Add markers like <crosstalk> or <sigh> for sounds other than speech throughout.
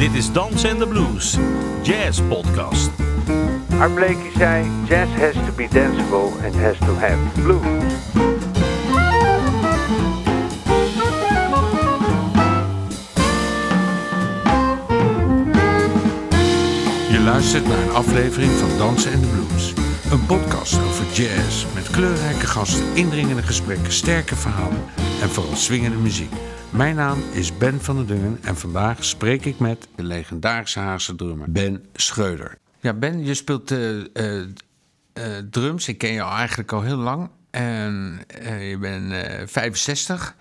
Dit is Dans en de Blues, Jazz Podcast. Art Blakey zei: Jazz has to be danceable and has to have blues. Je luistert naar een aflevering van Dansen en de Blues. Een podcast over jazz met kleurrijke gasten, indringende gesprekken, sterke verhalen en vooral swingende muziek. Mijn naam is Ben van der Dungen en vandaag spreek ik met de legendarische Haagse drummer Ben Schreuder. Ja, Ben, je speelt eh, eh, eh, drums. Ik ken jou eigenlijk al heel lang. En je bent 65.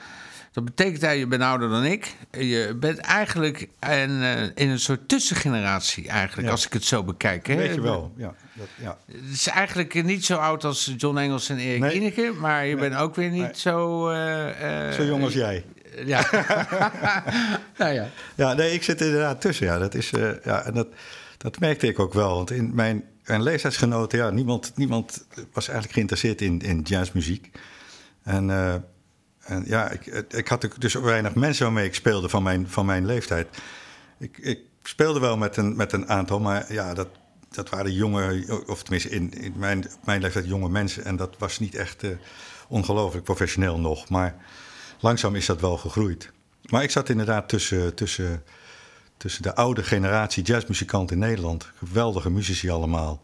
Dat betekent dat je bent ouder dan ik. Je bent eigenlijk een, in een soort tussengeneratie, eigenlijk, Ja. als ik het zo bekijk. Hè? Weet je wel, ja. Dat, ja. Het is eigenlijk niet zo oud als John Engels en Erik Nee. Ineke, maar je bent ook weer niet Nee. zo... eh, eh, Zo jong als jij. Ja. <laughs> nou ja. Ja, nee, ik zit inderdaad tussen. Ja, dat, is, eh, ja, en dat, dat merkte ik ook wel. Want in mijn, mijn leeftijdsgenoten, ja, niemand, niemand was eigenlijk geïnteresseerd in, in jazzmuziek. En, eh, en ja, ik, ik had ook dus weinig mensen waarmee ik speelde van mijn, van mijn leeftijd. Ik, ik speelde wel met een, met een aantal, maar ja, dat, dat waren jonge, of tenminste in, in mijn, mijn leeftijd jonge mensen. En dat was niet echt eh, ongelooflijk professioneel nog. Maar langzaam is dat wel gegroeid. Maar ik zat inderdaad tussen, tussen, tussen de oude generatie jazzmuzikanten in Nederland. Geweldige muzici allemaal.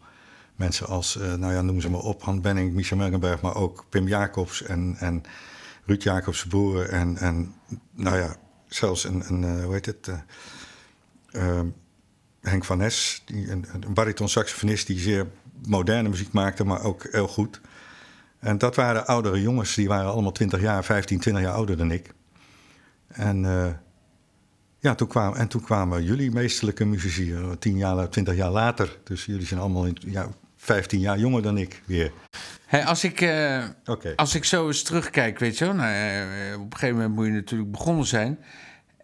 Mensen als, eh, nou ja, noem ze maar op, Han Benning, Michel Melkenberg, maar ook Pim Jacobs en, en Ruud Jacobs boeren. En, en nou ja, zelfs een, een eh, hoe heet het, eh, eh, Henk van Nes, die, een, een bariton saxofonist die zeer moderne muziek maakte, maar ook heel goed. En dat waren oudere jongens, die waren allemaal 20 jaar, 15, 20 jaar ouder dan ik. En, eh, ja, toen kwamen, en toen kwamen jullie meesterlijke muzici, eh, 10 jaar, 20 jaar later. Dus jullie zijn allemaal in, ja, 15 jaar jonger dan ik weer. Hey, als, ik, eh, als ik zo eens terugkijk, weet je wel... Nou, eh, op een gegeven moment moet je natuurlijk begonnen zijn.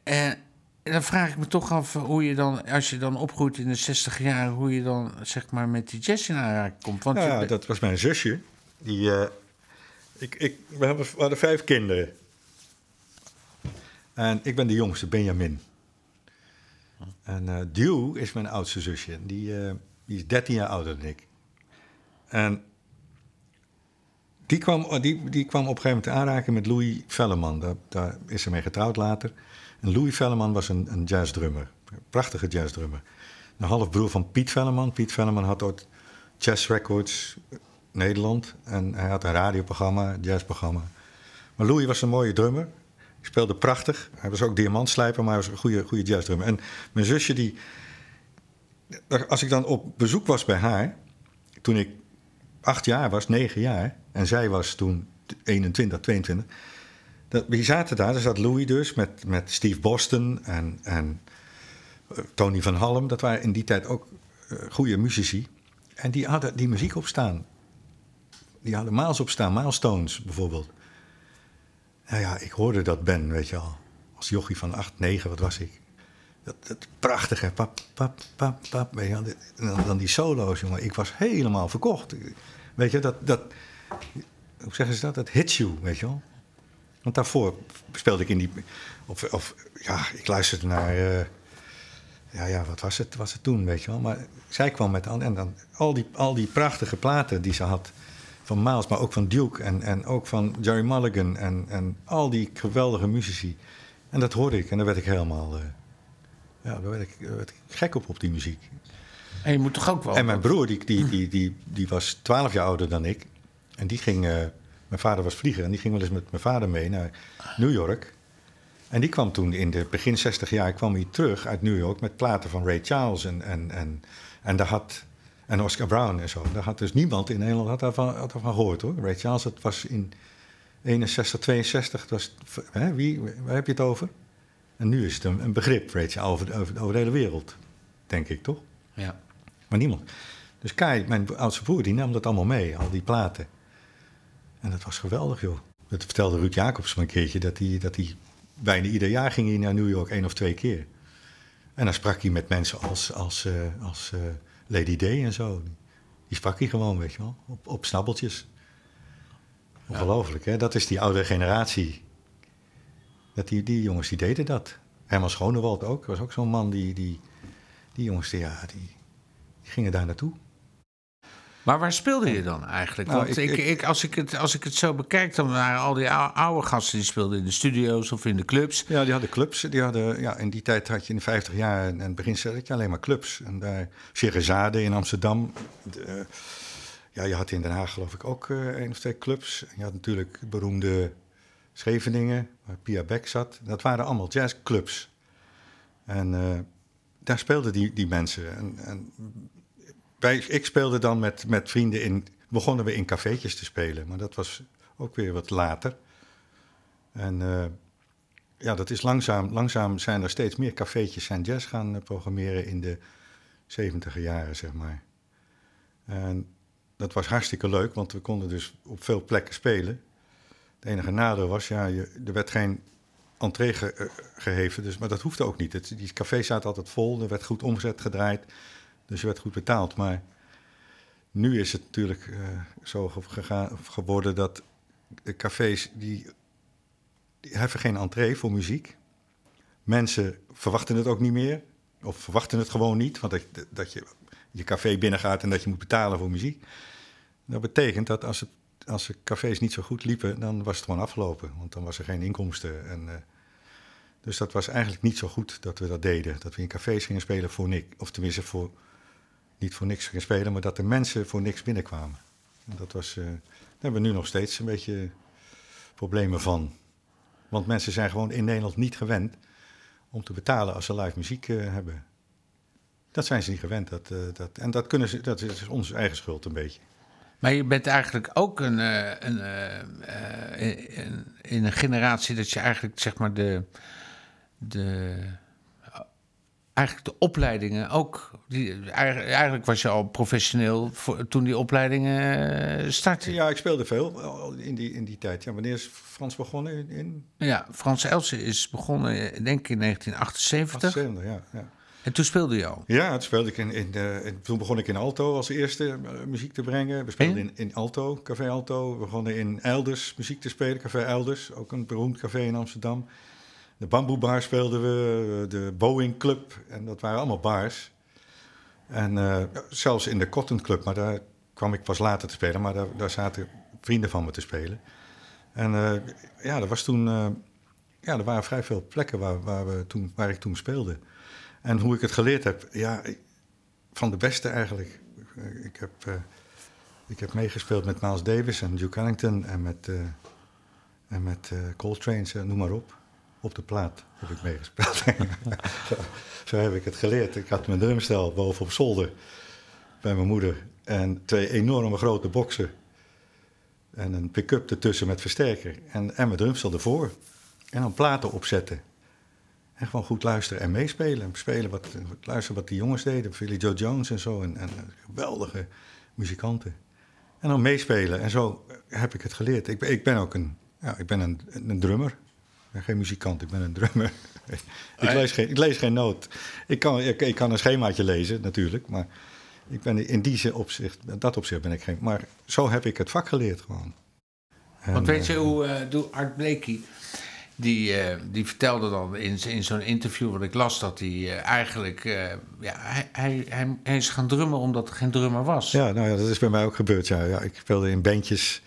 En dan vraag ik me toch af hoe je dan... als je dan opgroeit in de 60 jaar... hoe je dan, zeg maar, met die jazz in aanraking komt. Want je ja, dat was mijn zusje. Die, eh, ik, ik, we, hebben, we hadden vijf kinderen. En ik ben de jongste, Benjamin. En Dew is mijn oudste zusje. Die, eh, die is 13 jaar ouder dan ik. En die kwam, die, die kwam op een gegeven moment aanraken met Louis Velleman. Daar, daar is ze mee getrouwd later. En Louis Velleman was een, een jazzdrummer. Prachtige jazzdrummer. Een halfbroer van Piet Velleman. Piet Velleman had ooit Jazz Records Nederland. En hij had een radioprogramma, een jazzprogramma. Maar Louis was een mooie drummer. Hij speelde prachtig. Hij was ook diamantslijper, maar hij was een goede, goede jazzdrummer. En mijn zusje, die, als ik dan op bezoek was bij haar, toen ik acht jaar was, negen jaar, en zij was toen 21, 22. Dat, wie zaten daar? Daar zat Louis dus met, met Steve Boston en, en eh, Tony van Halm. Dat waren in die tijd ook eh, goede muzici. En die hadden die muziek op staan. Die hadden Miles op staan, Milestones bijvoorbeeld. Nou ja, ik hoorde dat Ben, weet je al. Als jochie van 8, 9, wat was ik? Dat, prachtige, pap, pap, pap, pap. Weet je, en dan, die solo's, jongen. Ik was helemaal verkocht. Weet je, dat, dat, hoe zeggen ze dat? Dat hits you, weet je wel. Want daarvoor speelde ik in die... Of, of ja, ik luisterde naar... eh, ja, ja, wat was het, was het toen, weet je wel. Maar zij kwam met... En dan al die, al die prachtige platen die ze had... Van Miles, maar ook van Duke en, en ook van Jerry Mulligan... En, en al die geweldige muzici. En dat hoorde ik en daar werd ik helemaal... eh, ja, daar werd ik, daar werd ik gek op, op die muziek. En je moet toch ook wel... En mijn broer, die, die, die, die, die was 12 jaar ouder dan ik. En die ging, eh, mijn vader was vlieger en die ging wel eens met mijn vader mee naar New York. En die kwam toen in de begin 60 jaar kwam hij terug uit New York met platen van Ray Charles en, en, en, en daar had. En Oscar Brown en zo. Daar had dus niemand in Nederland had daarvan, had daarvan gehoord hoor. Ray Charles, dat was in 61, 62. Dat was, hè, wie, waar heb je het over? En nu is het een, een begrip, Ray Charles, over, over, over de hele wereld. Denk ik toch? Ja. Maar niemand. Dus Kai, mijn oudste broer, die nam dat allemaal mee, al die platen. En dat was geweldig, joh. Dat vertelde Ruud Jacobs me een keertje, dat hij, dat hij bijna ieder jaar ging hij naar New York, één of twee keer. En dan sprak hij met mensen als, als, eh, als eh, Lady Day en zo. Die sprak hij gewoon, weet je wel, op, op snabbeltjes. Ongelooflijk, hè? Dat is die oude generatie. Dat die, die jongens, die deden dat. Herman Schonewald ook. was ook zo'n man die, die, die jongens, die, ja, die, die gingen daar naartoe. Maar waar speelde je dan eigenlijk? Nou, Want ik- ik, als, ik het, als ik het zo bekijk, dan waren al die oude, gasten die speelden in de studio's of in de clubs. Ja, die hadden clubs. Die hadden, ja, in die tijd had je in de 50 jaar en en begin had je alleen maar clubs. En daar, Sherazade in Amsterdam. De, eh, ja, je had in Den Haag geloof ik ook eh één of twee clubs. En je had natuurlijk het beroemde Scheveningen, waar Pia Beck zat. Dat waren allemaal jazzclubs. En eh, daar speelden die, die mensen. En, en ik speelde dan met, met vrienden in... Begonnen we in cafeetjes te spelen, maar dat was ook weer wat later. En... eh, ja, dat is langzaam. Langzaam zijn er steeds meer cafeetjes zijn jazz gaan eh, programmeren in de 70 jaren, zeg maar. En dat was hartstikke leuk, want we konden dus op veel plekken spelen. Het enige nadeel was, ja, je, er werd geen entree ge- eh, geheven, dus, maar dat hoefde ook niet. Het, die café zaten altijd vol, er werd goed omzet gedraaid, dus je werd goed betaald. Maar nu is het natuurlijk eh, zo ge- gegaan, geworden dat de cafés die die heffen geen entree voor muziek. Mensen verwachten het ook niet meer. Of verwachten het gewoon niet. Want dat, dat je je café binnengaat en dat je moet betalen voor muziek. Dat betekent dat als, het, als de cafés niet zo goed liepen, dan was het gewoon afgelopen. Want dan was er geen inkomsten. En, eh, dus dat was eigenlijk niet zo goed dat we dat deden. Dat we in cafés gingen spelen voor niks. Of tenminste voor, niet voor niks gingen spelen, maar dat de mensen voor niks binnenkwamen. En dat was, eh, daar hebben we nu nog steeds een beetje problemen van. Want mensen zijn gewoon in Nederland niet gewend om te betalen als ze live muziek eh, hebben. Dat zijn ze niet gewend. Dat, eh, dat, en dat, kunnen ze, dat is onze eigen schuld een beetje. Maar je bent eigenlijk ook een, een, in, in een generatie dat je eigenlijk zeg maar de, de eigenlijk de opleidingen ook die, eigenlijk, was je al professioneel voor, toen die opleidingen eh, startten. Ja. Ja, ik speelde veel al in die, in die tijd. Ja, wanneer is Frans begonnen? In, in Frans Elsen is begonnen eh, denk ik in 1978 78, ja, ja. en toen speelde je al. Ja, toen, speelde ik in, eh, toen begon ik in Alto als eerste eh, muziek te brengen. We speelden In? in, in Alto, Café Alto. We begonnen in Elders muziek te spelen, Café Elders. Ook een beroemd café in Amsterdam. De Bamboe Bar speelden we, de Boeing Club. En dat waren allemaal bars. En eh, zelfs in de Cotton Club, maar daar kwam ik pas later te spelen. Maar daar, daar zaten vrienden van me te spelen. En eh, ja, er was toen... eh, ja, er waren vrij veel plekken waar, waar, we toen, waar ik toen speelde. En hoe ik het geleerd heb, ja, van de beste eigenlijk. Ik heb, ik heb meegespeeld met Miles Davis en Duke Ellington en met, eh en met Coltrane, noem maar op. Op de plaat heb ik meegespeeld. <laughs> zo, zo heb ik het geleerd. Ik had mijn drumstel boven op zolder bij mijn moeder. En twee enorme grote boksen. En een pick-up ertussen met versterker. En, en mijn drumstel ervoor. En dan platen opzetten. En gewoon goed luisteren en meespelen. En spelen wat, luisteren wat die jongens deden. Philly Joe Jones en zo. En, en geweldige muzikanten. En dan meespelen. En zo heb ik het geleerd. Ik ik ben ook een, ja, ik ben een, een drummer. Ik ben geen muzikant, ik ben een drummer. <laughs> ik, lees geen, ik lees geen noot. Ik kan, ik, ik kan een schemaatje lezen, natuurlijk. Maar ik ben in die opzicht, dat opzicht ben ik geen... Maar zo heb ik het vak geleerd gewoon. En, Want weet je eh, hoe eh, doe Art Blakey, die, eh, die vertelde dan in, in zo'n interview wat ik las, dat hij eigenlijk, ja, hij, hij, hij, hij is gaan drummen omdat er geen drummer was. Ja, nou ja, dat is bij mij ook gebeurd. Ja. Ja, ik speelde in bandjes,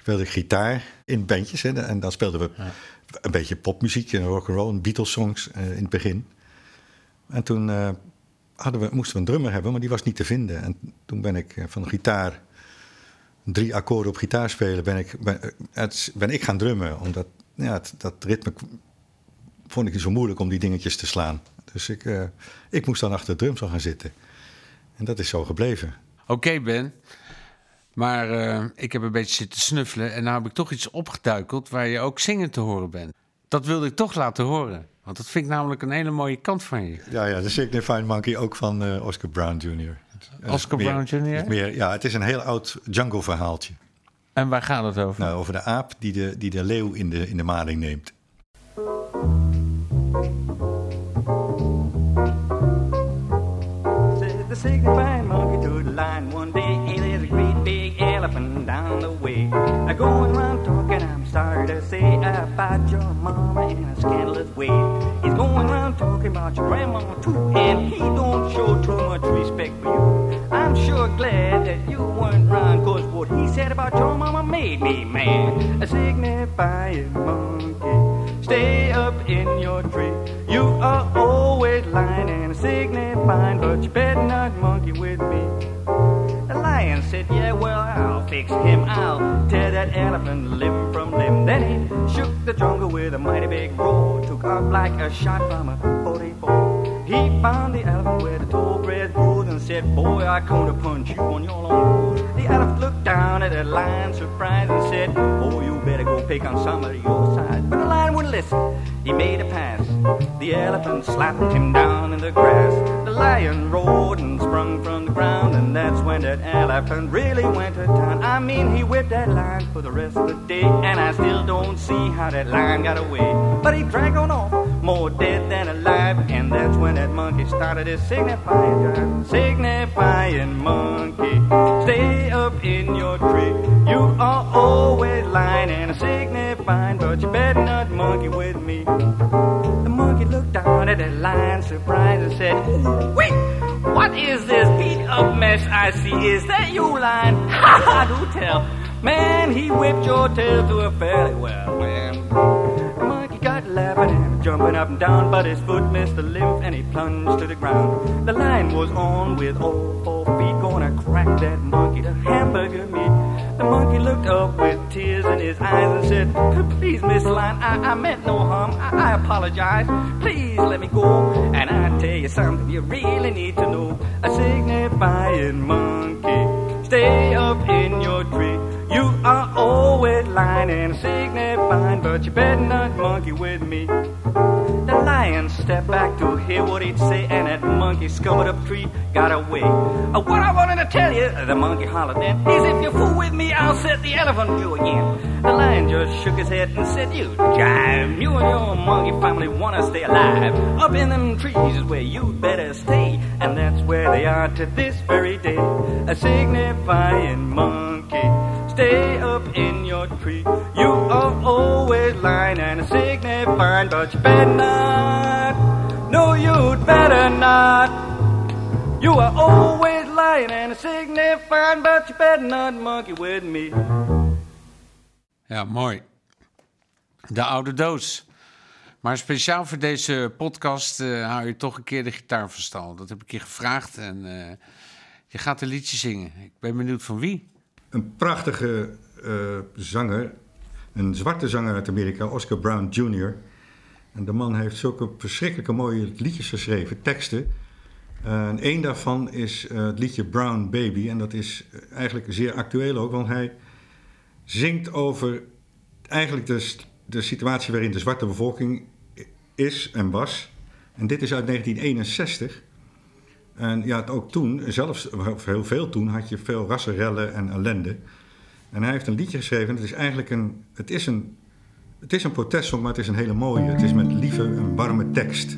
speelde ik gitaar in bandjes. Hè, en dan speelden we een beetje popmuziek en rock'n'roll, Beatles songs eh, in het begin. En toen eh, we, moesten we een drummer hebben, maar die was niet te vinden. En toen ben ik eh, van gitaar, drie akkoorden op gitaar spelen, ben ik, ben, ben ik gaan drummen. Omdat ja, dat ritme vond ik zo moeilijk om die dingetjes te slaan. Dus ik, ik moest dan achter de drumstel gaan zitten. En dat is zo gebleven. Oké, Ben. Maar eh, ik heb een beetje zitten snuffelen en nou heb ik toch iets opgeduikeld waar je ook zingend te horen bent. Dat wilde ik toch laten horen, want dat vind ik namelijk een hele mooie kant van je. Ja, ja, de Signifying Monkey ook van eh, Oscar Brown Jr. Eh, Oscar meer- Brown Jr.? Meer, ja, het is een heel oud Django-verhaaltje. En waar gaat het over? Nou, over de aap die de, die de leeuw in de, in de maling neemt. The I'm around talking, I'm sorry to say about your mama in a scandalous way. He's going around talking about your grandma too, and he don't show too much respect for you. I'm sure glad that you weren't around, cause what he said about your mama made me mad. A signifying monkey, stay up in your tree. You are always lying and signifying, but you better not monkey with me. Lion said, Yeah, well, I'll fix him. I'll tear that elephant limb from limb. Then he shook the jungle with a mighty big roar. Took off like a shot from a 44. He found the elephant where the tall grass grows and said, Boy, I come to punch you on your long nose. The elephant looked down at the lion, surprised, and said, Oh, you better go pick on somebody your size. But the lion wouldn't listen. He made a pass. The elephant slapped him down in the grass. Lion roared and sprung from the ground, and that's when that elephant really went to town. I mean, he whipped that lion for the rest of the day, and I still don't see how that lion got away. But he dragged on off, more dead than alive, and that's when that monkey started his signifying. Signifying monkey, stay up in your tree. You are always lying and signifying, but you better not monkey with me. The lion, surprised, and said, wait, what is this beat up mess I see? Is that you, lion? <laughs> Ha ha, do tell. Man, he whipped your tail to a fairly well, man. The monkey got laughing and jumping up and down, but his foot missed the lymph and he plunged to the ground. The lion was on with all four feet, gonna crack that monkey to hamburger meat. The monkey looked up with his eyes and said, Please, Miss Lion, I, I meant no harm. I, I apologize. Please let me go. And I tell you something you really need to know. A signifying monkey, stay up in your are always lying and signifying, but you better not monkey with me. The lion stepped back to hear what he'd say, and that monkey scumbled up tree, got away. Uh, what I wanted to tell you, the monkey hollered then, is if you fool with me, I'll set the elephant you again. The lion just shook his head and said, You jive, you and your monkey family wanna stay alive. Up in them trees is where you'd better stay, and that's where they are to this very day. A signifying monkey. Stay up in your tree. You are always lying and signifying, but you better not. No, you'd better not. You are always lying and signifying, but you better not monkey with me. Ja, mooi. De oude doos. Maar speciaal voor deze podcast eh, hou je toch een keer de gitaar van stal. Dat heb ik je gevraagd en eh, je gaat een liedje zingen. Ik ben benieuwd van wie. Een prachtige eh, zanger, een zwarte zanger uit Amerika, Oscar Brown Jr. En de man heeft zulke verschrikkelijke mooie liedjes geschreven, teksten. En één daarvan is eh, het liedje Brown Baby. En dat is eigenlijk zeer actueel ook, want hij zingt over eigenlijk de situatie waarin de zwarte bevolking is en was. En dit is uit 1961. En ja, ook toen, zelfs heel veel toen, had je veel rassenrellen en ellende. En hij heeft een liedje geschreven. Het is eigenlijk een, het is een, het is een protestsong, maar het is een hele mooie. Het is met lieve en warme tekst.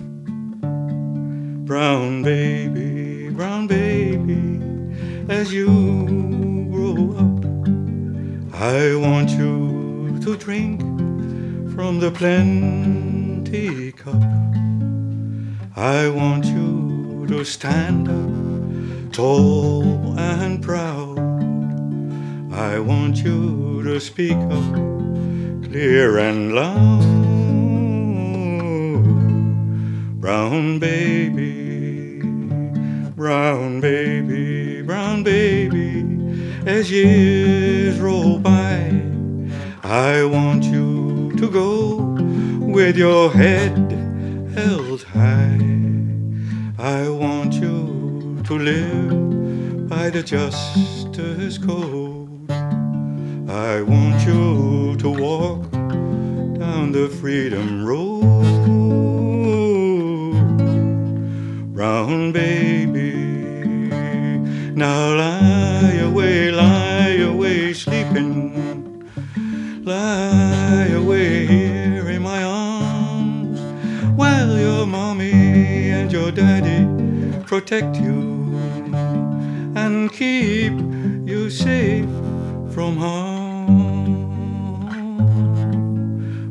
Brown baby, brown baby, as you grow up, I want you to drink from the plenty cup. I want you to stand up tall and proud. I want you to speak up clear and loud. Brown baby, brown baby, brown baby, as years roll by, I want you to go with your head held high. I want you to live by the justice code. I want you to walk down the freedom road. Brown baby, now lie away, lie away, sleeping. Lie away here in my arms while your mommy and your daddy protect you and keep you safe from harm.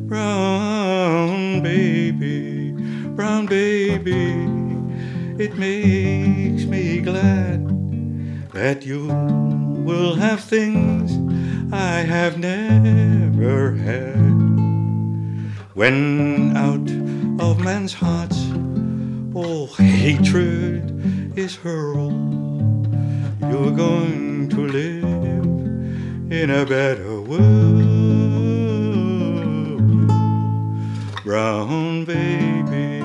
Brown baby, brown baby, it makes me glad that you will have things I have never had. When out of man's hearts all hatred is hurled, you're going to live in a better world. Brown baby.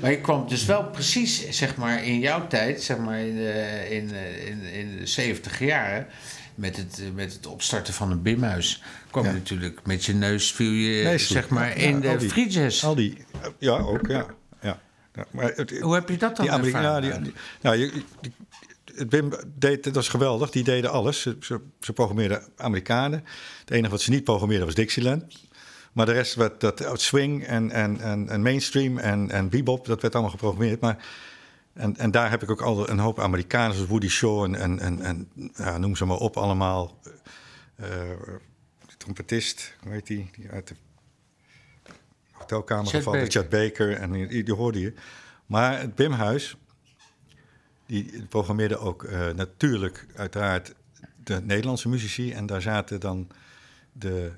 Maar je kwam dus wel precies, zeg maar, in jouw tijd, zeg maar, in de, in, in de 70 jaren, met het, eh, met het opstarten van een bimhuis, kwam je natuurlijk met je neus, viel je, zeg maar, in de jazz. Al die, ja, ook, ja. ja. maar het, Hoe heb je dat dan die Amerika- ja, ervaren? die, die- nou, je, die- het Wim deed, dat was geweldig, die deden alles. Ze, ze, ze programmeerden Amerikanen. Het enige wat ze niet programmeerden was Dixieland. Maar de rest werd dat swing en, en, en, en mainstream en, en bebop, dat werd allemaal geprogrammeerd. Maar, en, en daar heb ik ook al een hoop Amerikanen, zoals Woody Shaw en, en, en, en ja, noem ze maar op, allemaal. eh de trompetist, hoe heet die? die uit de hotelkamer gevallen, Baker. Chet Baker, en die, die hoorde je. Maar het Bimhuis, die programmeerde ook eh, natuurlijk uiteraard de Nederlandse muzici. En daar zaten dan de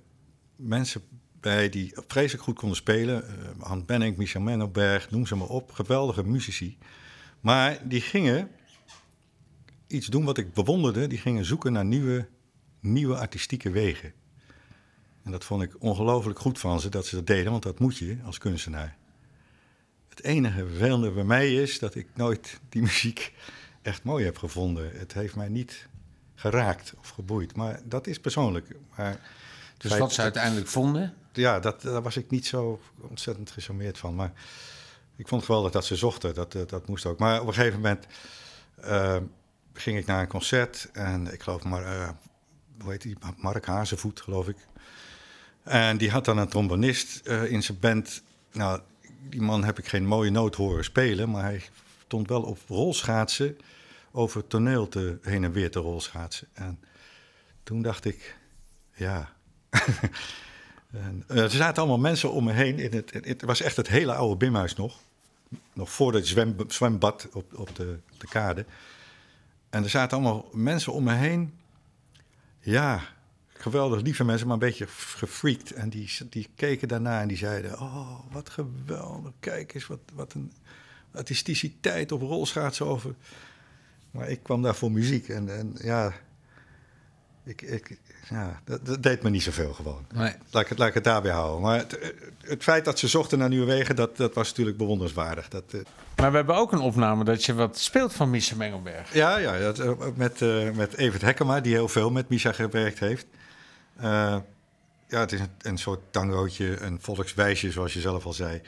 mensen bij die vreselijk goed konden spelen. Uh, Han Benning, Michel Mennoberg, noem ze maar op. Geweldige muzici. Maar die gingen iets doen wat ik bewonderde. Die gingen zoeken naar nieuwe, nieuwe artistieke wegen. En dat vond ik ongelooflijk goed van ze dat ze dat deden, want dat moet je als kunstenaar. Het enige vervelende bij mij is dat ik nooit die <laughs> muziek echt mooi heb gevonden. Het heeft mij niet geraakt of geboeid. Maar dat is persoonlijk. Maar Dus wat ze uiteindelijk vonden? ja, dat, daar was ik niet zo ontzettend gecharmeerd van. Maar ik vond het geweldig dat ze zochten. Dat, dat, dat moest ook. Maar op een gegeven moment eh, ging ik naar een concert. En ik geloof maar, eh, hoe heet die? Mark Hazevoet, geloof ik. En die had dan een trombonist eh, in zijn band. Nou, die man heb ik geen mooie noot horen spelen. Maar hij stond wel op rolschaatsen over toneel te, heen en weer te rolschaatsen. En toen dacht ik, ja... <laughs> En, eh, er zaten allemaal mensen om me heen. In het, het was echt het hele oude Bimhuis nog. Nog voor het zwem, zwembad op, op, de, de kade. En er zaten allemaal mensen om me heen. Ja, geweldig lieve mensen, maar een beetje gefreakt. En die, die keken daarna en die zeiden... Oh, wat geweldig. Kijk eens, wat, wat een artisticiteit op rolschaatsen over. Maar ik kwam daar voor muziek. En, en ja, ik, ik, ja dat, dat deed me niet zoveel gewoon. Nee. Laat ik het, laat ik het daarbij houden. Maar het, het feit dat ze zochten naar nieuwe wegen, dat, dat was natuurlijk bewonderenswaardig. Dat, eh, Maar we hebben ook een opname dat je wat speelt van Michel Mengelberg. ja, ja dat, eh, met, eh met Evert Hekkema, die heel veel met Misha gewerkt heeft. Ja, het is een, een soort tangootje, een volkswijsje, zoals je zelf al zei.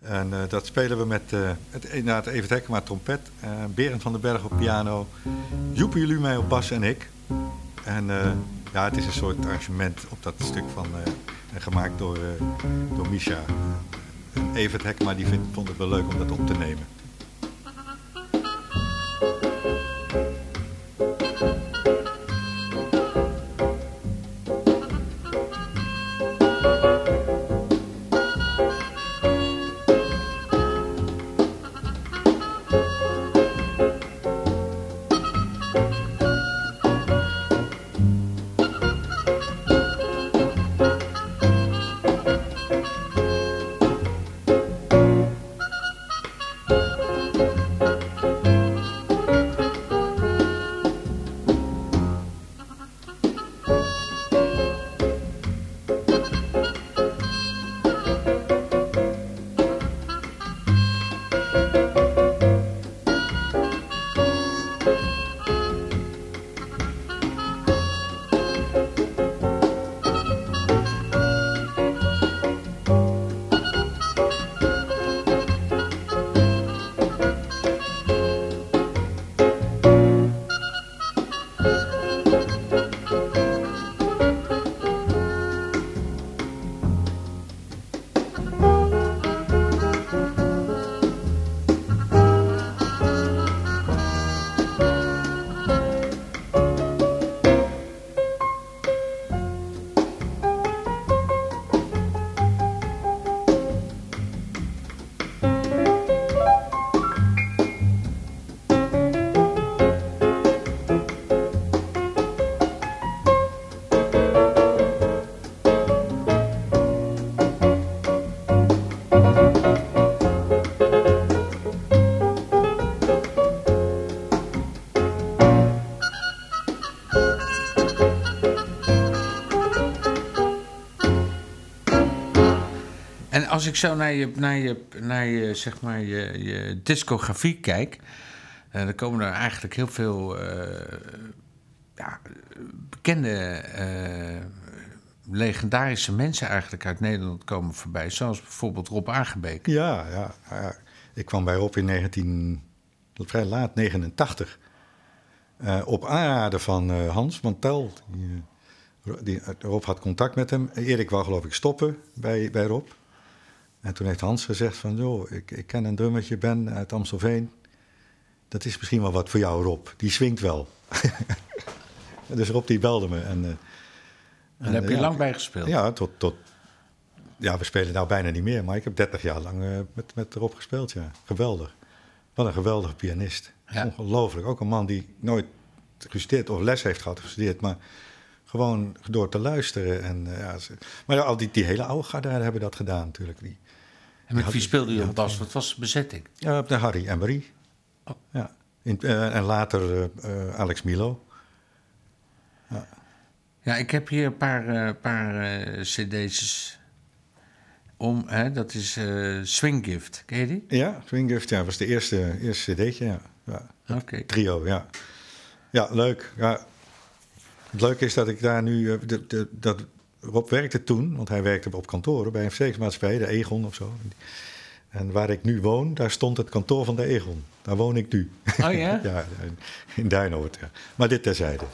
En dat spelen we met het, inderdaad Evert Hekkema trompet, Berend van den Berg op piano, Joepie Lumey op bas en ik. En eh, ja, het is een soort arrangement op dat stuk van, eh, gemaakt door, eh, door Misha. En Evert Hekkema die vindt, vond het wel leuk om dat op te nemen. Als ik zo naar je, naar je, naar je, zeg maar, je, je discografie kijk... eh, dan komen er eigenlijk heel veel eh, ja, bekende, eh, legendarische mensen eigenlijk uit Nederland komen voorbij. Zoals bijvoorbeeld Rob Aangebeek. Ja, ja. Ik kwam bij Rob in 19, vrij laat, 89. Eh, op aanraden van Hans Mantel. Die, eh, Ro- die, Rob had contact met hem. Erik wou geloof ik stoppen bij, bij Rob. En toen heeft Hans gezegd van... joh, ik, ik ken een drummertje, Ben uit Amstelveen. Dat is misschien wel wat voor jou, Rob. Die swingt wel. <laughs> dus Rob die belde me. En, eh, Daar heb je ja, lang bij gespeeld. ja, tot, tot. Ja, we spelen nou bijna niet meer, maar ik heb 30 jaar lang eh, met, met Rob gespeeld, ja. Geweldig. Wat een geweldige pianist. Ja. Ongelooflijk. Ook een man die nooit gestudeerd of les heeft gehad gestudeerd, maar gewoon door te luisteren. En, eh, ja, ze- maar al die, die hele oude garde hebben dat gedaan natuurlijk. Die, En met wie speelde je op bas? Wat was de bezetting? ja, de Harry Marie. Oh. Ja. In, eh, en later eh, Alex Milo. Ja, ik heb hier een paar, eh, paar cd's om. Hè, dat is Swing Gift. Ken je die? Ja, Swinggift, ja, was de eerste, eerste cd'tje, ja. ja. Oké. Trio, ja. Ja, leuk. Ja. Het leuke is dat ik daar nu... de, de, dat Rob werkte toen, want hij werkte op kantoren bij een verzekeringsmaatschappij, de Egon of zo. En waar ik nu woon, daar stond het kantoor van de Egon. Daar woon ik nu. Oh ja? <laughs> ja, in- in Duinoord. Ja. Maar dit terzijde.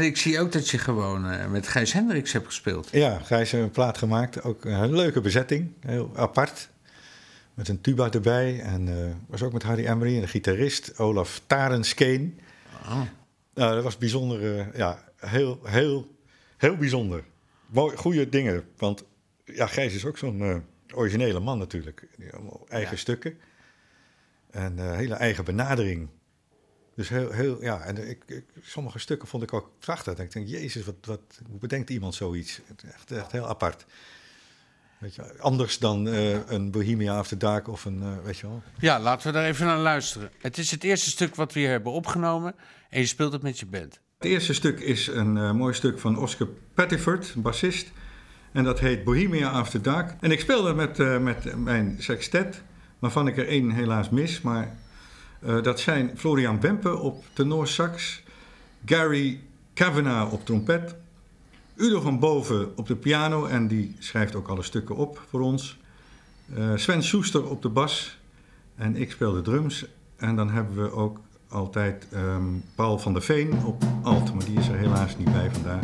En ik zie ook dat je gewoon eh, met Gijs Hendricks hebt gespeeld. Ja, Gijs heeft een plaat gemaakt. Ook een leuke bezetting. Heel apart. Met een tuba erbij. En eh, was ook met Harry Emery en de gitarist Olaf Tarenskeen. Oh. Nou, dat was bijzonder. eh, ja, heel, heel, heel bijzonder. Mooi, goede dingen. Want ja, Gijs is ook zo'n originele man natuurlijk. Eigen Ja. stukken. En hele eigen benadering. Dus heel, heel ja, en ik, ik, sommige stukken vond ik ook prachtig. Ik denk, jezus, wat, wat, hoe bedenkt iemand zoiets? Het is Echt, echt heel apart. Weet je, anders dan eh, een Bohemia After Dark of een, eh, weet je wel. Ja, laten we daar even naar luisteren. Het is het eerste stuk wat we hier hebben opgenomen. En je speelt het met je band. Het eerste stuk is een eh, mooi stuk van Oscar Pettiford, een bassist. En dat heet Bohemia After Dark. En ik speelde met, eh, met mijn sextet, waarvan ik er één helaas mis. Maar eh, dat zijn Florian Wempe op tenorsax, Gary Kavanagh op trompet, Udo van Boven op de piano en die schrijft ook alle stukken op voor ons. Eh, Sven Soester op de bas en ik speel de drums. En dan hebben we ook altijd ehm, Paul van der Veen op alt, maar die is er helaas niet bij vandaag.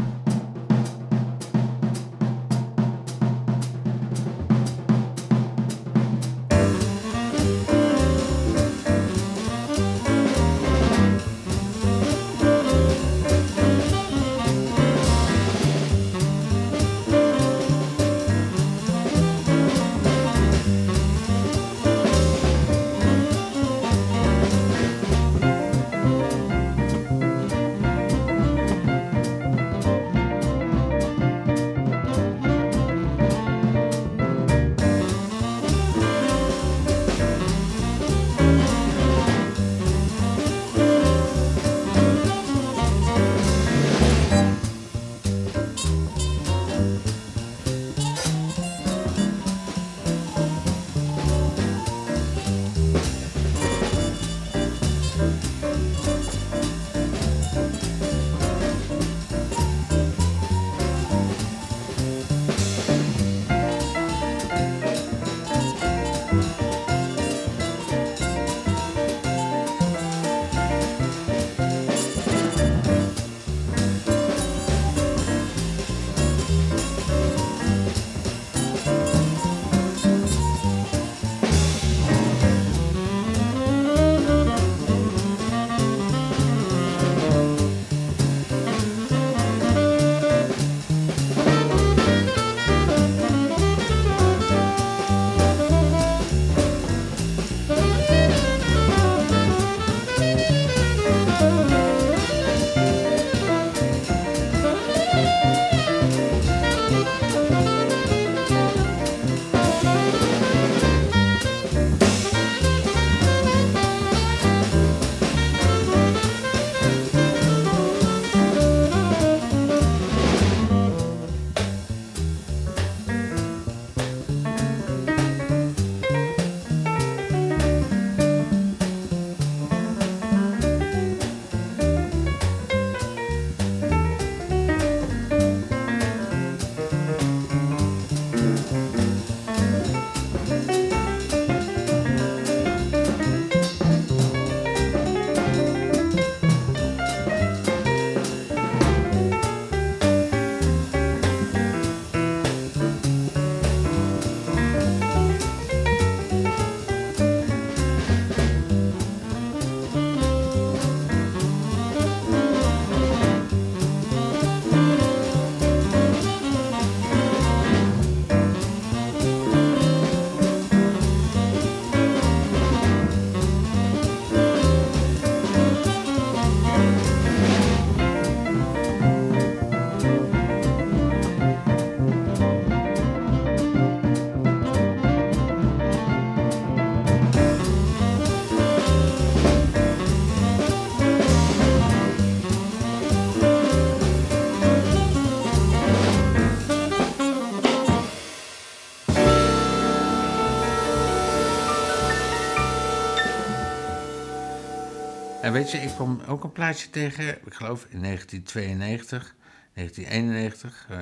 Weet je, ik kwam ook een plaatje tegen, ik geloof in 1992, 1991. eh,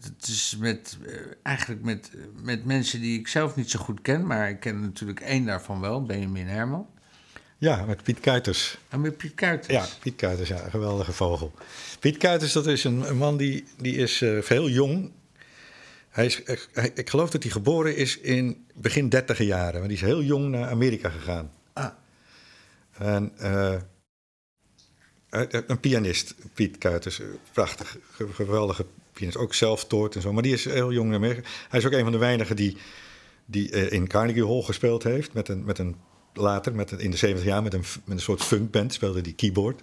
het is met, eh, eigenlijk met, met mensen die ik zelf niet zo goed ken, maar ik ken natuurlijk één daarvan wel, Benjamin Herman. Ja, met Piet Kuiters. En met Piet Kuiters. Ja, Piet Kuiters, ja, een geweldige vogel. Piet Kuiters, dat is een, een man die, die is eh, veel jong. Hij is, hij- ik geloof dat hij geboren is in begin dertiger jaren. Maar die is heel jong naar Amerika gegaan. En eh, eh, een pianist, Piet Kuiters. eh, Prachtig, ge- geweldige pianist. Ook zelf toort en zo. Maar die is heel jong. Hij is ook een van de weinigen die, die in Carnegie Hall gespeeld heeft. Met een, met een, later, met in de 70 jaar, met een, met een soort funkband. Speelde die keyboard.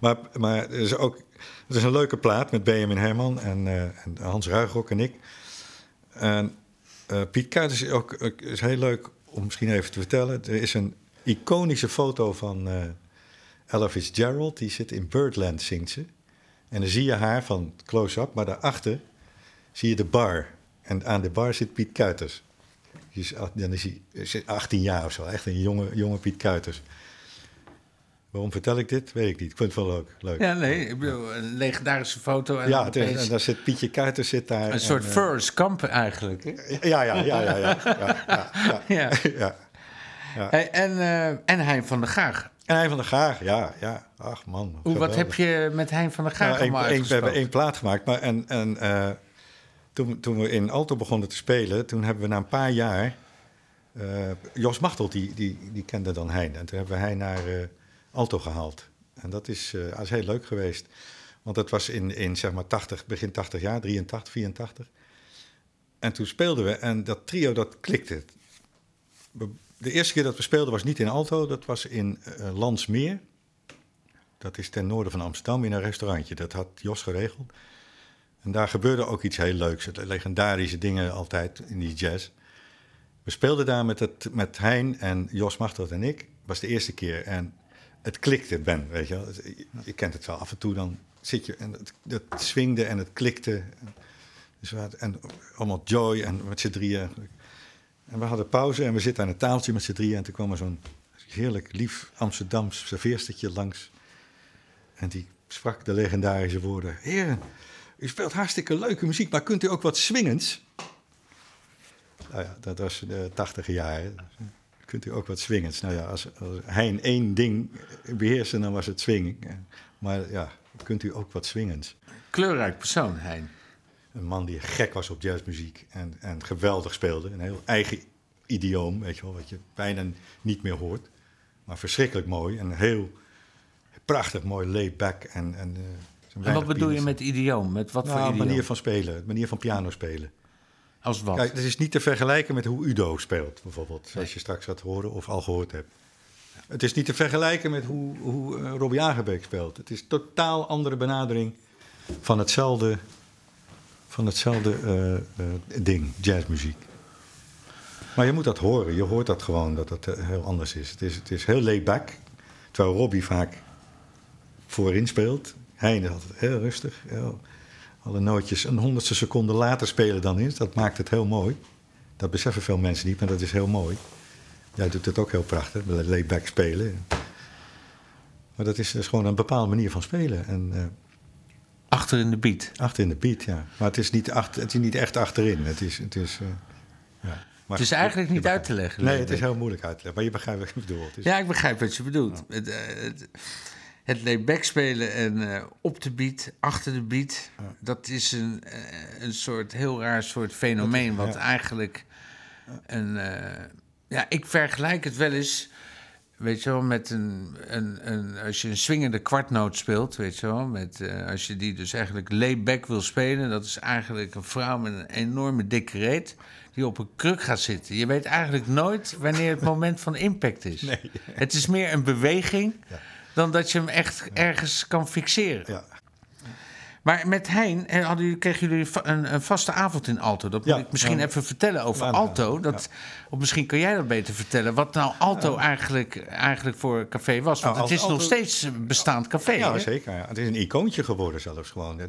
Maar, maar het is ook het is een leuke plaat met Benjamin Herman en, en Hans Ruigrok en ik. En Piet Kuiters is ook- is heel leuk om misschien even te vertellen. Er is een iconische foto van eh Ella Fitzgerald. Die zit in Birdland, zingt ze. En dan zie je haar van close-up, maar daarachter zie je de bar. En aan de bar zit Piet Kuiters. Is, dan is hij is hij 18 jaar of zo. Echt een jonge, jonge Piet Kuiters. Waarom vertel ik dit? Weet ik niet. Ik vind het wel leuk. leuk. Ja, nee, ik bedoel, een legendarische foto. En Ja, is, en daar zit Pietje Kuiters zit daar. een soort en, eh, Forrest Camp eigenlijk. Hè? Ja, ja, ja, ja, ja. ja, ja, ja, <laughs> Ja. Ja. En, en Hein van der Gaag. En hij van der Gaag, ja, ja. Ach man. Hoe, wat heb je met Hein van der Gaag Nou, allemaal één- we hebben één plaat gemaakt. Maar en, en, eh, toen, toen we in Alto begonnen te spelen, toen hebben we na een paar jaar... eh, Jos Machtel, die, die, die kende dan Hein. En toen hebben we hij naar Alto gehaald. En dat is, dat is heel leuk geweest. Want dat was in, in zeg maar 80, begin 80 jaar, 83, 84. En toen speelden we en dat trio dat klikte. We- De eerste keer dat we speelden was niet in Alto, dat was in eh, Landsmeer. Dat is ten noorden van Amsterdam in een restaurantje. Dat had Jos geregeld. En daar gebeurde ook iets heel leuks. Legendarische dingen altijd in die jazz. We speelden daar met, het, met Hein en Jos Machteld en ik. was de eerste keer. En het klikte, Ben, weet je wel. Kent het wel. Af en toe dan zit je en het, het swingde en het klikte. Dus we en allemaal joy en met z'n drieën. En we hadden pauze en we zitten aan een taaltje met z'n drieën. En toen kwam er zo'n heerlijk lief Amsterdams serveerstertje langs. En die sprak de legendarische woorden: Heren, u speelt hartstikke leuke muziek, maar kunt u ook wat swingends? Nou ja, dat was de tachtige jaren. Kunt u ook wat swingends? Nou ja, als, als Hein één ding beheerste, dan was het swing. Maar ja, kunt u ook wat swingends? Kleurrijk persoon, Hein. Een man die gek was op jazzmuziek en, en geweldig speelde. Een heel eigen idioom, weet je wel, wat je bijna niet meer hoort. Maar verschrikkelijk mooi en heel prachtig mooi laid-back. En, en, eh, En wat bedoel je met idioom? Met wat Nou, voor idioom? manier van spelen, manier van piano spelen. Als wat? Kijk, het is niet te vergelijken met hoe Udo speelt, bijvoorbeeld. Zoals je straks gaat horen of al gehoord hebt. Het is niet te vergelijken met hoe, hoe eh, Robbie Agerbeek speelt. Het is een totaal andere benadering van hetzelfde, van hetzelfde eh, eh, ding, jazzmuziek. Maar je moet dat horen. Je hoort dat gewoon, dat het eh, heel anders is. Het is, het is heel laid back. Terwijl Robbie vaak voorin speelt. Hij is altijd heel rustig. Heel, alle nootjes een honderdste seconde later spelen dan is. Dat maakt het heel mooi. Dat beseffen veel mensen niet, maar dat is heel mooi. Jij doet het ook heel prachtig, layback spelen. Maar dat is dus gewoon een bepaalde manier van spelen. En Achter in de beat. achter in de beat, ja. Maar het is niet, achter, het is niet echt achterin. Het is... Het is, eh, ja. Maar Het is eigenlijk je niet uit te leggen. Nee, het is heel moeilijk uit te leggen. Maar je begrijpt wat ik bedoel. Het is, Ja, ik begrijp wat je bedoelt. Het, eh, het, het layback spelen en eh, op de beat, achter de beat... dat is een, een soort heel raar soort fenomeen... wat eigenlijk een... ja, ik vergelijk het wel eens... Weet je wel, met een, een, een, als je een swingende kwartnoot speelt, weet je wel, met, eh, als je die dus eigenlijk layback wil spelen, dat is eigenlijk een vrouw met een enorme dikke reet die op een kruk gaat zitten. Je weet eigenlijk nooit wanneer het moment van impact is. <laughs> Het is meer een beweging dan dat je hem echt ergens kan fixeren. ja. Maar met Hein eh, hadden jullie, kregen jullie een, een vaste avond in Alto. Dat moet Ja, ik misschien ja. even vertellen over Maandag, Alto. Dat, Of misschien kan jij dat beter vertellen. Wat nou Alto eigenlijk, eigenlijk voor café was. Want Nou, het is nog steeds een bestaand café. Ja, hè? zeker. Ja. Het is een icoontje geworden zelfs gewoon.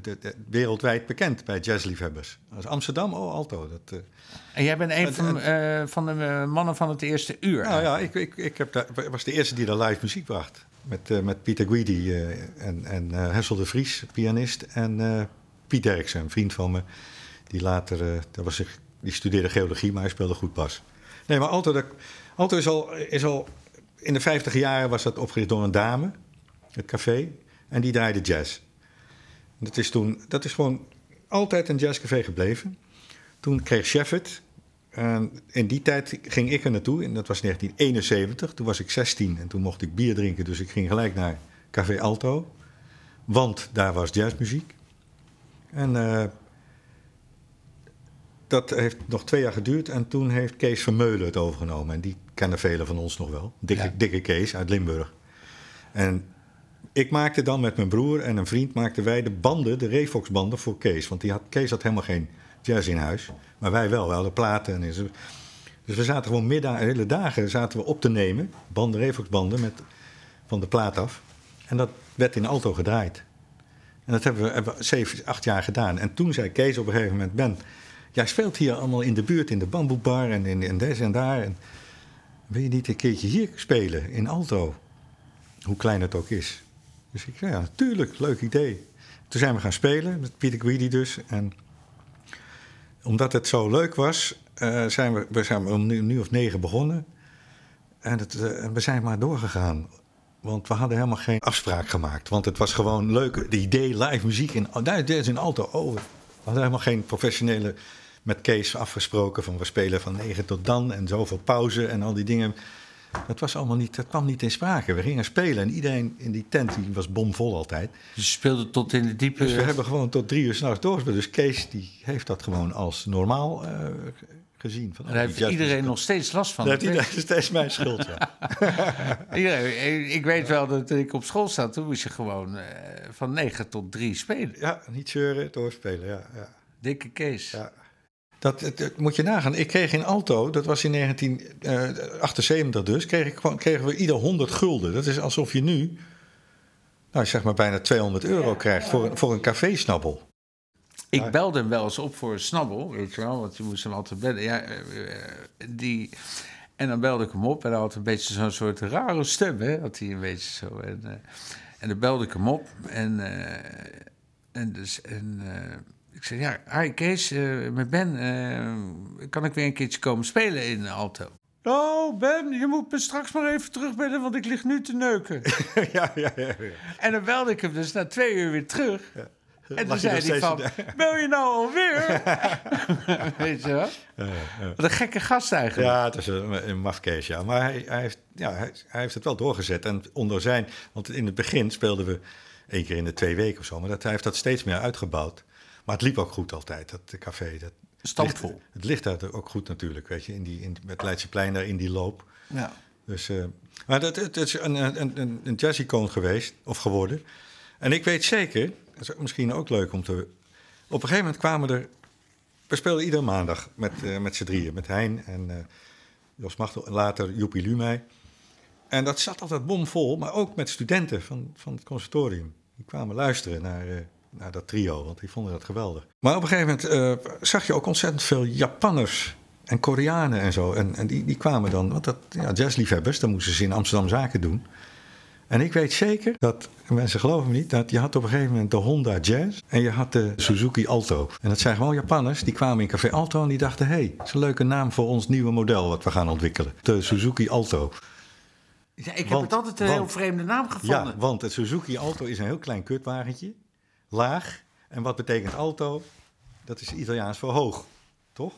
Wereldwijd bekend bij jazzliefhebbers. Als Amsterdam, oh, Alto. Dat, eh, En jij bent een En- van, eh, van de mannen van het eerste uur. Nou ja, ik, ik, ik heb daar, was de eerste die daar live muziek bracht. Met, eh, met Pieter Guidi eh, en, en eh, Hessel de Vries, pianist. En Piet Derksen, een vriend van me. Die later, dat was die studeerde geologie, maar hij speelde goed bas. Nee, maar Alto, dat, Alto is, al, is al in de 50 jaren was dat opgericht door een dame, het café, en die draaide jazz. Dat is, toen, dat is gewoon altijd een jazzcafé gebleven. Toen kreeg Shefford, en in die tijd ging ik er naartoe, en dat was 1971. Toen was ik 16 en toen mocht ik bier drinken, dus ik ging gelijk naar Café Alto. Want daar was jazzmuziek. En eh, dat heeft nog twee jaar geduurd en toen heeft Kees Vermeulen het overgenomen. En die kennen velen van ons nog wel. Dikke, Ja. dikke Kees uit Limburg. En ik maakte dan met mijn broer en een vriend maakten wij de banden, de Refox banden voor Kees. Want die had, Kees had helemaal geen jazz in huis. Maar wij wel, we hadden platen. En dus we zaten gewoon middag, hele dagen zaten we op te nemen. Banden, Refox banden met, van de plaat af. En dat werd in Alto gedraaid. En dat hebben we, hebben we zeven, acht jaar gedaan. En toen zei Kees op een gegeven moment: Ben, jij speelt hier allemaal in de buurt, in de bamboebar en in, in deze en daar. En wil je niet een keertje hier spelen in Alto? Hoe klein het ook is. Dus ik zei: Ja, natuurlijk, leuk idee. Toen zijn we gaan spelen, met Peter Guidi dus. En omdat het zo leuk was, eh, zijn we, we zijn om nu, nu of negen begonnen. En het, eh, we zijn maar doorgegaan. Want we hadden helemaal geen afspraak gemaakt. Want het was gewoon leuk. Het idee live muziek in, oh, daar is in Alto. Oh, we hadden helemaal geen professionele met Kees afgesproken. Van we spelen van 9 tot dan en zoveel pauze en al die dingen. Dat, was allemaal niet, dat kwam niet in sprake. We gingen spelen en iedereen in die tent die was bomvol altijd. Dus je speelde tot in de diepe... Dus we hebben gewoon tot drie uur s'nachts doorgespeeld. Dus Kees die heeft dat gewoon als normaal eh, gezien. Van, En daar heeft iedereen nog steeds last van. Dat is <laughs> steeds mijn schuld, ja. <laughs> Iedereen, ik weet wel dat ik op school zat, toen moest je gewoon eh, van 9 tot 3 spelen. Ja, niet zeuren, doorspelen, ja. ja. Dikke Kees. Ja. Dat, dat, dat moet je nagaan. Ik kreeg in Alto, dat was in 1978 dus, kreeg ik, kregen we ieder 100 gulden. Dat is alsof je nu, nou zeg maar bijna 200 euro krijgt voor, een- voor een cafésnabbel. Ik belde hem wel eens op voor een snabbel, weet je wel, want je moest hem altijd bellen. Ja, eh, eh, die, en dan belde ik hem op en hij had een beetje zo'n soort rare stem, hè, had hij een beetje zo. En, eh, en dan belde ik hem op en, eh, en, dus, en eh, ik zei, ja, hi Kees, eh, met Ben, eh, kan ik weer een keertje komen spelen in Alto? Oh, Ben, je moet me straks maar even terugbellen, want ik lig nu te neuken. <laughs> ja, ja, ja. ja. En dan belde ik hem dus na twee uur weer terug. En toen zei hij van, <laughs> bel je nou alweer? <laughs> Weet je wel? Wat een gekke gast eigenlijk. Ja, het is een, een mafkees, ja. Maar hij, hij, heeft, ja, hij, hij heeft het wel doorgezet. En onder zijn... Want in het begin speelden we één keer in de twee weken of zo. Maar dat, hij heeft dat steeds meer uitgebouwd. Maar het liep ook goed altijd, dat café. Dat Stampvol. ligt- het ligt daar ook goed natuurlijk, weet je. In die, in, met Leidseplein daar in die loop. Ja. Dus, eh, maar dat, het, het is een, een, een, een jazz-icoon geweest, of geworden. En ik weet zeker, dat is misschien ook leuk om te... Op een gegeven moment kwamen er... We speelden iedere maandag met, eh, met z'n drieën. Met Hein en eh, Jos Machtel en later Joepie Lumey. En dat zat altijd bomvol, maar ook met studenten van, van het conservatorium. Die kwamen luisteren naar, naar dat trio, want die vonden dat geweldig. Maar op een gegeven moment eh, zag je ook ontzettend veel Japanners en Koreanen en zo. En, en die, die kwamen dan, want dat, ja, jazzliefhebbers, dan moesten ze in Amsterdam zaken doen. En ik weet zeker dat, en mensen geloven me niet, dat je had op een gegeven moment de Honda Jazz en je had de Suzuki Alto. En dat zijn gewoon Japanners, die kwamen in Café Alto en die dachten, hé, hey, dat is een leuke naam voor ons nieuwe model wat we gaan ontwikkelen. De Suzuki Alto. Ja, ik heb Want- het altijd een want- heel vreemde naam gevonden. Ja, want het Suzuki Alto is een heel klein kutwagentje, laag. En wat betekent Alto? Dat is Italiaans voor hoog, toch?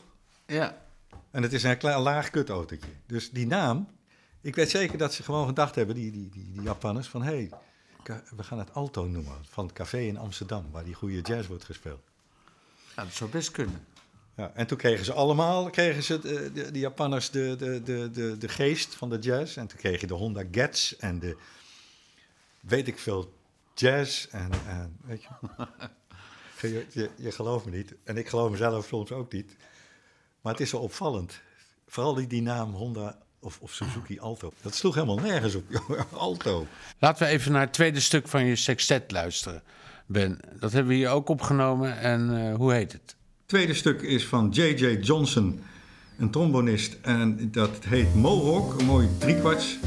Ja. En het is een klein laag kutautootje. Dus die naam, ik weet zeker dat ze gewoon gedacht hebben, die, die, die, die Japanners, van hé, hey, we gaan het Alto noemen. Van het café in Amsterdam, waar die goede jazz wordt gespeeld. Ja, dat zou best kunnen. Ja, en toen kregen ze allemaal, kregen ze de, de, de Japanners de, de, de, de, de geest van de jazz. En toen kreeg je de Honda Gets en de, weet ik veel, jazz. En, en weet je, <laughs> je, je, je gelooft me niet. En ik geloof mezelf soms ook niet. Maar het is wel opvallend. Vooral die, die naam Honda of, of Suzuki Alto. Dat sloeg helemaal nergens op. <laughs> Alto. Laten we even naar het tweede stuk van je sextet luisteren, Ben. Dat hebben we hier ook opgenomen en eh, hoe heet het? tweede stuk is van J.J. Johnson, een trombonist. En dat heet Mohawk, een mooi driekwarts.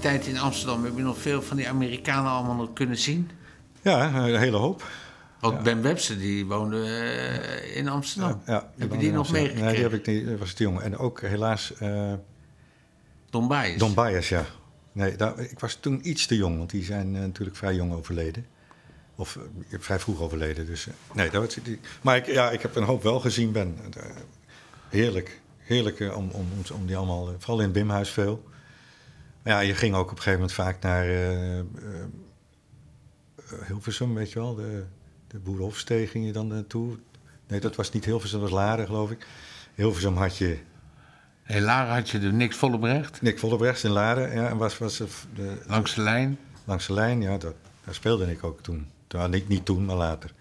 Die tijd in Amsterdam heb je nog veel van die Amerikanen allemaal nog kunnen zien. Ja, een hele hoop. Want Ben Webster die woonde eh, in Amsterdam. Ja, heb je die nog meegekregen? Nee, die heb ik niet. Was te jong. En ook helaas eh, Don Bias. Don Bias, ja. Nee, daar, ik was toen iets te jong, want die zijn eh, natuurlijk vrij jong overleden. Of vrij vroeg overleden. Dus, nee, dat was, die, maar ik, ja, ik heb een hoop wel gezien, Ben. Heerlijk. Heerlijk om, om, om, die allemaal... vooral in het Bimhuis veel. Ja, je ging ook op een gegeven moment vaak naar eh, eh, Hilversum, weet je wel. De, de Boerenhofsteeg ging je dan naartoe. Nee, dat was niet Hilversum, dat was Laren, geloof ik. Hilversum had je In Lara had je de Niks Vollebrecht. Nick Vollebrechts in Laren. Ja, en was, was de, de, Langs de lijn. langs de lijn. Ja, dat, daar speelde ik ook toen. Nou, niet, niet toen, maar later.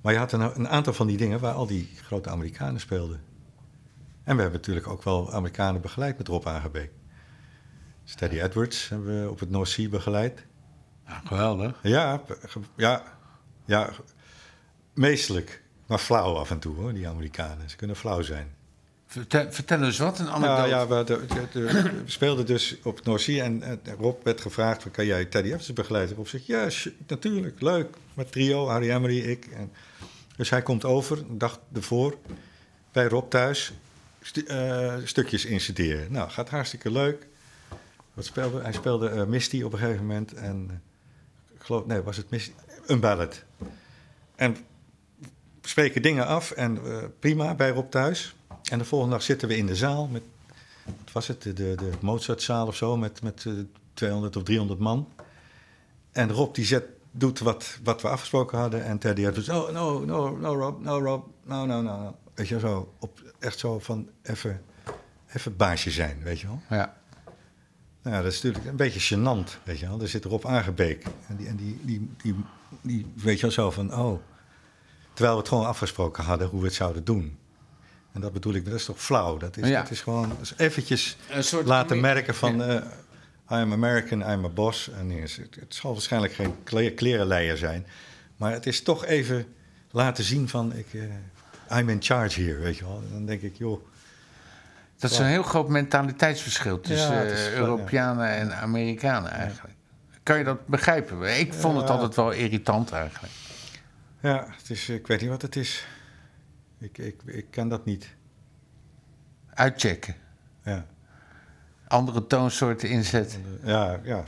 Maar je had een, een aantal van die dingen waar al die grote Amerikanen speelden. En we hebben natuurlijk ook wel Amerikanen begeleid met Rob Aangebeek. Steady Edwards hebben we op het North Sea begeleid. Ja, geweldig. Ja, ja, ja, meestelijk. Maar flauw af en toe hoor, die Amerikanen. Ze kunnen flauw zijn. Vertel, vertel eens wat, een anekdote. Nou ja, we, de- de- de- we <coughs> speelden dus op het North Sea en, en Rob werd gevraagd: van, kan jij Teddy Evans begeleiden? Rob zegt: Ja, natuurlijk, leuk. Met trio, Harry Emery, ik. En, dus hij komt over, een dag ervoor, bij Rob thuis, stu- eh, stukjes instuderen. Nou, gaat hartstikke leuk. Wat speelde? Hij speelde eh, Misty op een gegeven moment en eh, ik geloof, nee, was het Misty? Een ballad. En we spreken dingen af en eh, prima bij Rob thuis. En de volgende dag zitten we in de zaal met, wat was het, de, de, Mozartzaal of zo, met, met eh, 200 of 300 man. En Rob die zet doet wat, wat we afgesproken hadden. En Teddy dus, oh, no, no, no, Rob, no, Rob, no, no, no. no. Weet je zo, op, echt zo van even, even baasje zijn, weet je wel. Ja. Nou, ja, dat is natuurlijk een beetje gênant, weet je wel. Er zit erop aangebeek. En die, en die, die, die, die weet je wel zo van, oh. Terwijl we het gewoon afgesproken hadden hoe we het zouden doen. En dat bedoel ik, dat is toch flauw. Dat is, Ja. dat is gewoon dat is eventjes Een soort laten merken van... eh I'm American, I'm a boss. En nee, het, het zal waarschijnlijk geen kle- klerenleier zijn. Maar het is toch even laten zien van... Ik, eh, I'm in charge hier, weet je wel. En dan denk ik, joh... Dat is een heel groot mentaliteitsverschil tussen is eh, ja. Europeanen en Amerikanen eigenlijk. Kan je dat begrijpen? Ik vond het Ja. altijd wel irritant eigenlijk. Ja, het is, ik weet niet wat het is. Ik, ik, ik ken dat niet. Uitchecken. Ja, Andere toonsoorten inzetten. ja, ja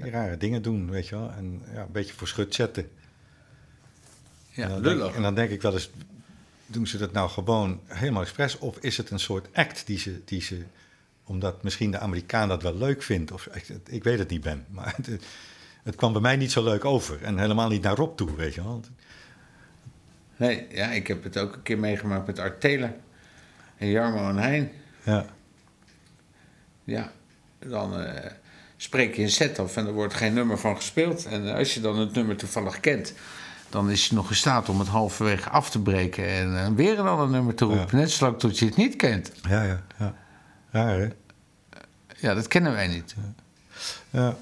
rare dingen doen, weet je wel. En ja, een beetje voor schut zetten. Ja, en, dan lullig. denk, en dan denk ik wel eens, doen ze dat nou gewoon helemaal expres? Of is het een soort act die ze, die ze omdat misschien de Amerikaan dat wel leuk vindt? Of, ik, ik weet het niet, Ben. Maar het, het kwam bij mij niet zo leuk over. En helemaal niet naar Rob toe, weet je wel. Nee, ja, ik heb het ook een keer meegemaakt met Art Taylor. En Jarmo en Hein. Ja, Ja, dan eh, spreek je een set af en er wordt geen nummer van gespeeld. En als je dan het nummer toevallig kent, dan is je nog in staat om het halverwege af te breken en eh, weer een ander nummer te roepen. Net zolang tot je het niet kent. ja, ja. ja. Raar, hè? Ja, dat kennen wij niet. Ja.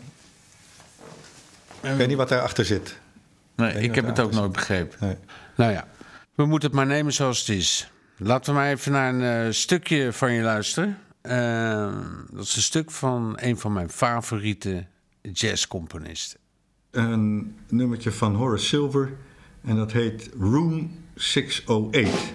Ik weet niet wat daarachter zit. Nee, ik heb het ook nooit begrepen. Nee. Nou ja, we moeten het maar nemen zoals het is. Laten we maar even naar een eh, stukje van je luisteren. Eh, dat is een stuk van een van mijn favoriete jazzcomponisten. Een nummertje van Horace Silver. En dat heet Room 608.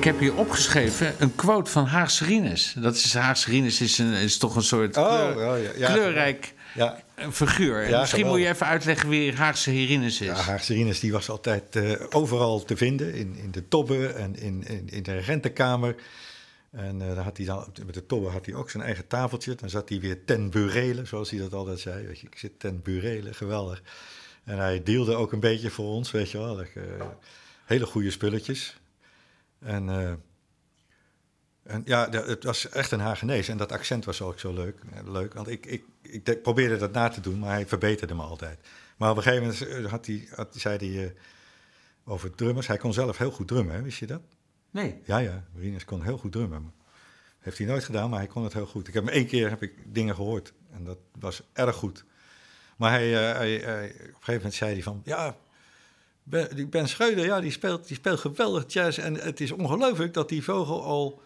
Ik heb hier opgeschreven een quote van Haagse Rinus. Dat is, Haagse Rinus is, een, is toch een soort Oh, kleur- oh, ja, ja. kleurrijk Ja, figuur. Misschien moet je even uitleggen wie Haagse Rinus is. ja Haagse Rinus die was altijd eh, overal te vinden. In, in de tobbe en in, in, in de regentenkamer. En eh, dan had hij dan, met de tobbe had hij ook zijn eigen tafeltje. Dan zat hij weer ten burelen, zoals hij dat altijd zei. Weet je, ik zit ten burelen, geweldig. En hij deelde ook een beetje voor ons, weet je wel. eh, hele goede spulletjes. En, eh, en ja, het was echt een Hagenees. En dat accent was ook zo leuk. eh, leuk want ik, ik, ik de- probeerde dat na te doen, maar hij verbeterde me altijd. Maar op een gegeven moment eh, had hij, had, zei hij over drummers. Hij kon zelf heel goed drummen, hè? wist je dat? Nee. Ja, ja, Rinus kon heel goed drummen. Heeft hij nooit gedaan, maar hij kon het heel goed. Ik heb hem één keer heb ik dingen gehoord en dat was erg goed. Maar hij, hij, hij- op een gegeven moment zei hij van, ja, Ben, ben Schreuder, ja, die speelt, die speelt geweldig jazz. En het is ongelooflijk dat die vogel al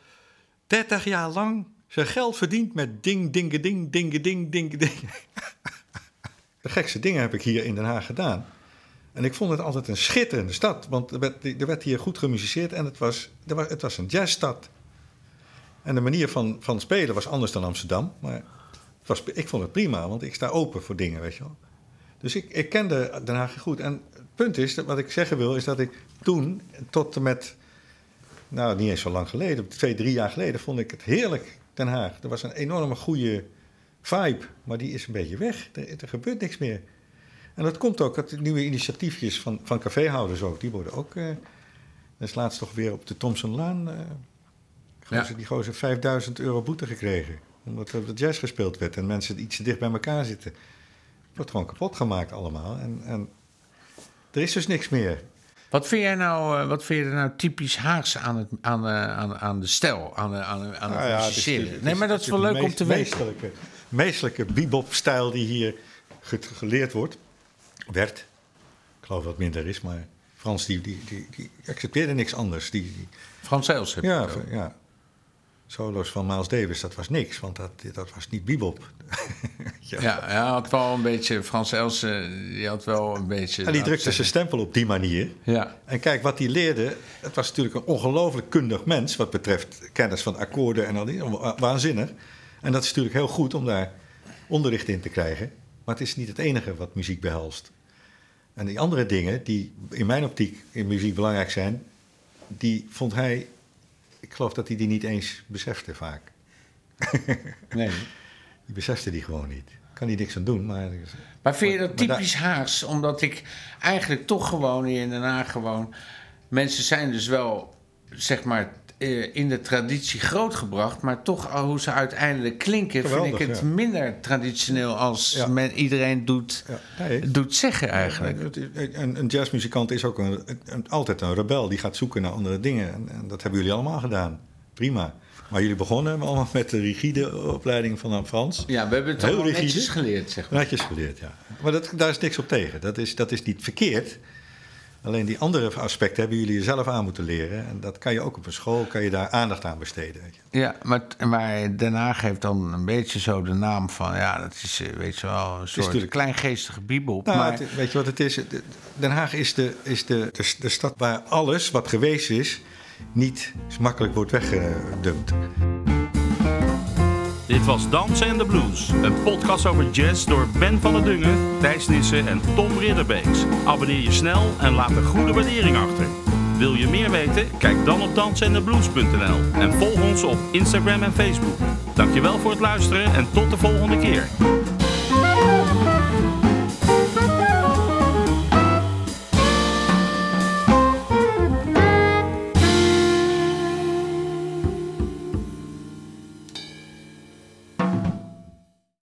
30 jaar lang zijn geld verdient met ding, dinge, ding, dinge, ding, ding. <laughs> De gekste dingen heb ik hier in Den Haag gedaan. En ik vond het altijd een schitterende stad, want er werd, er werd hier goed gemusiceerd en het was, er was, het was een jazzstad. En de manier van, van spelen was anders dan Amsterdam, maar het was, ik vond het prima, want ik sta open voor dingen, weet je wel. Dus ik, ik kende Den Haag goed. En punt is, dat wat ik zeggen wil, is dat ik toen tot en met, nou niet eens zo lang geleden, twee, drie jaar geleden, vond ik het heerlijk, Den Haag. Er was een enorme goede vibe, maar die is een beetje weg. Er, er gebeurt niks meer. En dat komt ook, dat nieuwe initiatiefjes van, van caféhouders ook, die worden ook... dat is laatst toch weer op de Thompsonlaan... eh gozer, Die gozer 5000 euro boete gekregen. Omdat er jazz gespeeld werd en mensen iets te dicht bij elkaar zitten. Het wordt gewoon kapot gemaakt allemaal. En, en er is dus niks meer. Wat vind jij nou, eh, wat vind je er nou typisch Haags aan, het, aan, eh, aan, aan de stijl, aan, de- aan, aan het ja, is- Nee, maar dat is wel leuk om te weten. Meestelijke, meestelijke bebop-stijl die hier ge- geleerd wordt, werd. Ik geloof dat het minder is, maar Frans die, die, die, die accepteerde niks anders. Die, die- Frans heb ja, ja. Solo's van Miles Davis, dat was niks, want dat, dat was niet bebop. <laughs> ja. Ja, hij had wel een beetje, Frans Els, eh, die had wel een beetje... En die drukte zijn stempel op die manier. Ja, En kijk, wat hij leerde, het was natuurlijk een ongelooflijk kundig mens... wat betreft kennis van akkoorden en al die, wa- waanzinnig. En dat is natuurlijk heel goed om daar onderricht in te krijgen. Maar het is niet het enige wat muziek behelst. En die andere dingen, die in mijn optiek in muziek belangrijk zijn... die vond hij, ik geloof dat hij die niet eens besefte vaak. <laughs> nee. Die besefte die gewoon niet. Kan hij niks aan doen, maar... Maar vind je dat typisch Haags? Omdat ik eigenlijk toch gewoon hier in Den Haag gewoon... Mensen zijn dus wel, zeg maar, in de traditie grootgebracht... maar toch hoe ze uiteindelijk klinken... Geweldig, vind ik het ja. minder traditioneel als Ja. men, iedereen doet, Ja, doet zeggen eigenlijk. Een, een jazzmuzikant is ook een, een- altijd een rebel. Die gaat zoeken naar andere dingen. En, en dat hebben jullie allemaal gedaan. Prima. Maar jullie begonnen allemaal met de rigide opleiding van Frans. Ja, we hebben het Heel netjes geleerd, zeg maar. Netjes geleerd, ja. Maar dat, daar is niks op tegen. Dat is, dat is niet verkeerd. Alleen die andere aspecten hebben jullie zelf aan moeten leren. En dat kan je ook op een school, kan je daar aandacht aan besteden. Weet je. Ja, maar, maar Den Haag heeft dan een beetje zo de naam van... ja, dat is, eh, weet je wel, een soort natuurlijk- kleingeestige bibel. Nou, maar, het- weet je wat het is? De- Den Haag is, de, is de, de, de stad waar alles wat geweest is... niet makkelijk wordt weggedumpt. Dit was Dansen en de Blues. Een podcast over jazz door Ben van der Dungen, Thijs Nissen en Tom Ridderbeeks. Abonneer je snel en laat een goede waardering achter. Wil je meer weten? Kijk dan op dansenendeblues.nl en volg ons op Instagram en Facebook. Dankjewel voor het luisteren en tot de volgende keer.